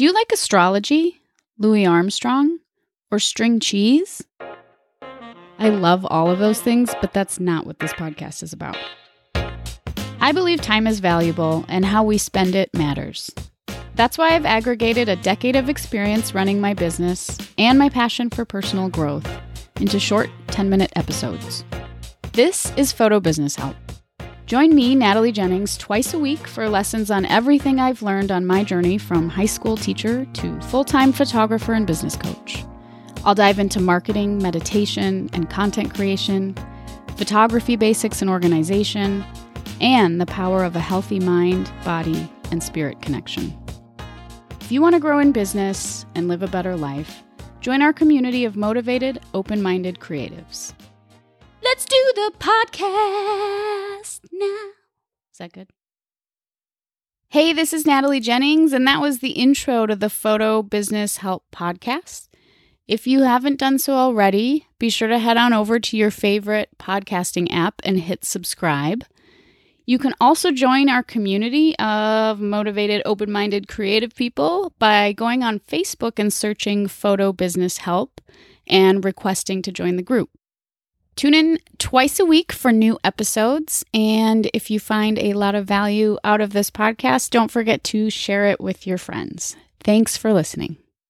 Do you like astrology, Louis Armstrong, or string cheese? I love all of those things, but that's not what this podcast is about. I believe time is valuable and how we spend it matters. That's why I've aggregated a decade of experience running my business and my passion for personal growth into short 10 minute episodes. This is Photo Business Help. Join me, Natalie Jennings, twice a week for lessons on everything I've learned on my journey from high school teacher to full time photographer and business coach. I'll dive into marketing, meditation, and content creation, photography basics and organization, and the power of a healthy mind, body, and spirit connection. If you want to grow in business and live a better life, join our community of motivated, open minded creatives. Let's do the podcast now. Is that good? Hey, this is Natalie Jennings, and that was the intro to the Photo Business Help podcast. If you haven't done so already, be sure to head on over to your favorite podcasting app and hit subscribe. You can also join our community of motivated, open minded, creative people by going on Facebook and searching Photo Business Help and requesting to join the group. Tune in twice a week for new episodes. And if you find a lot of value out of this podcast, don't forget to share it with your friends. Thanks for listening.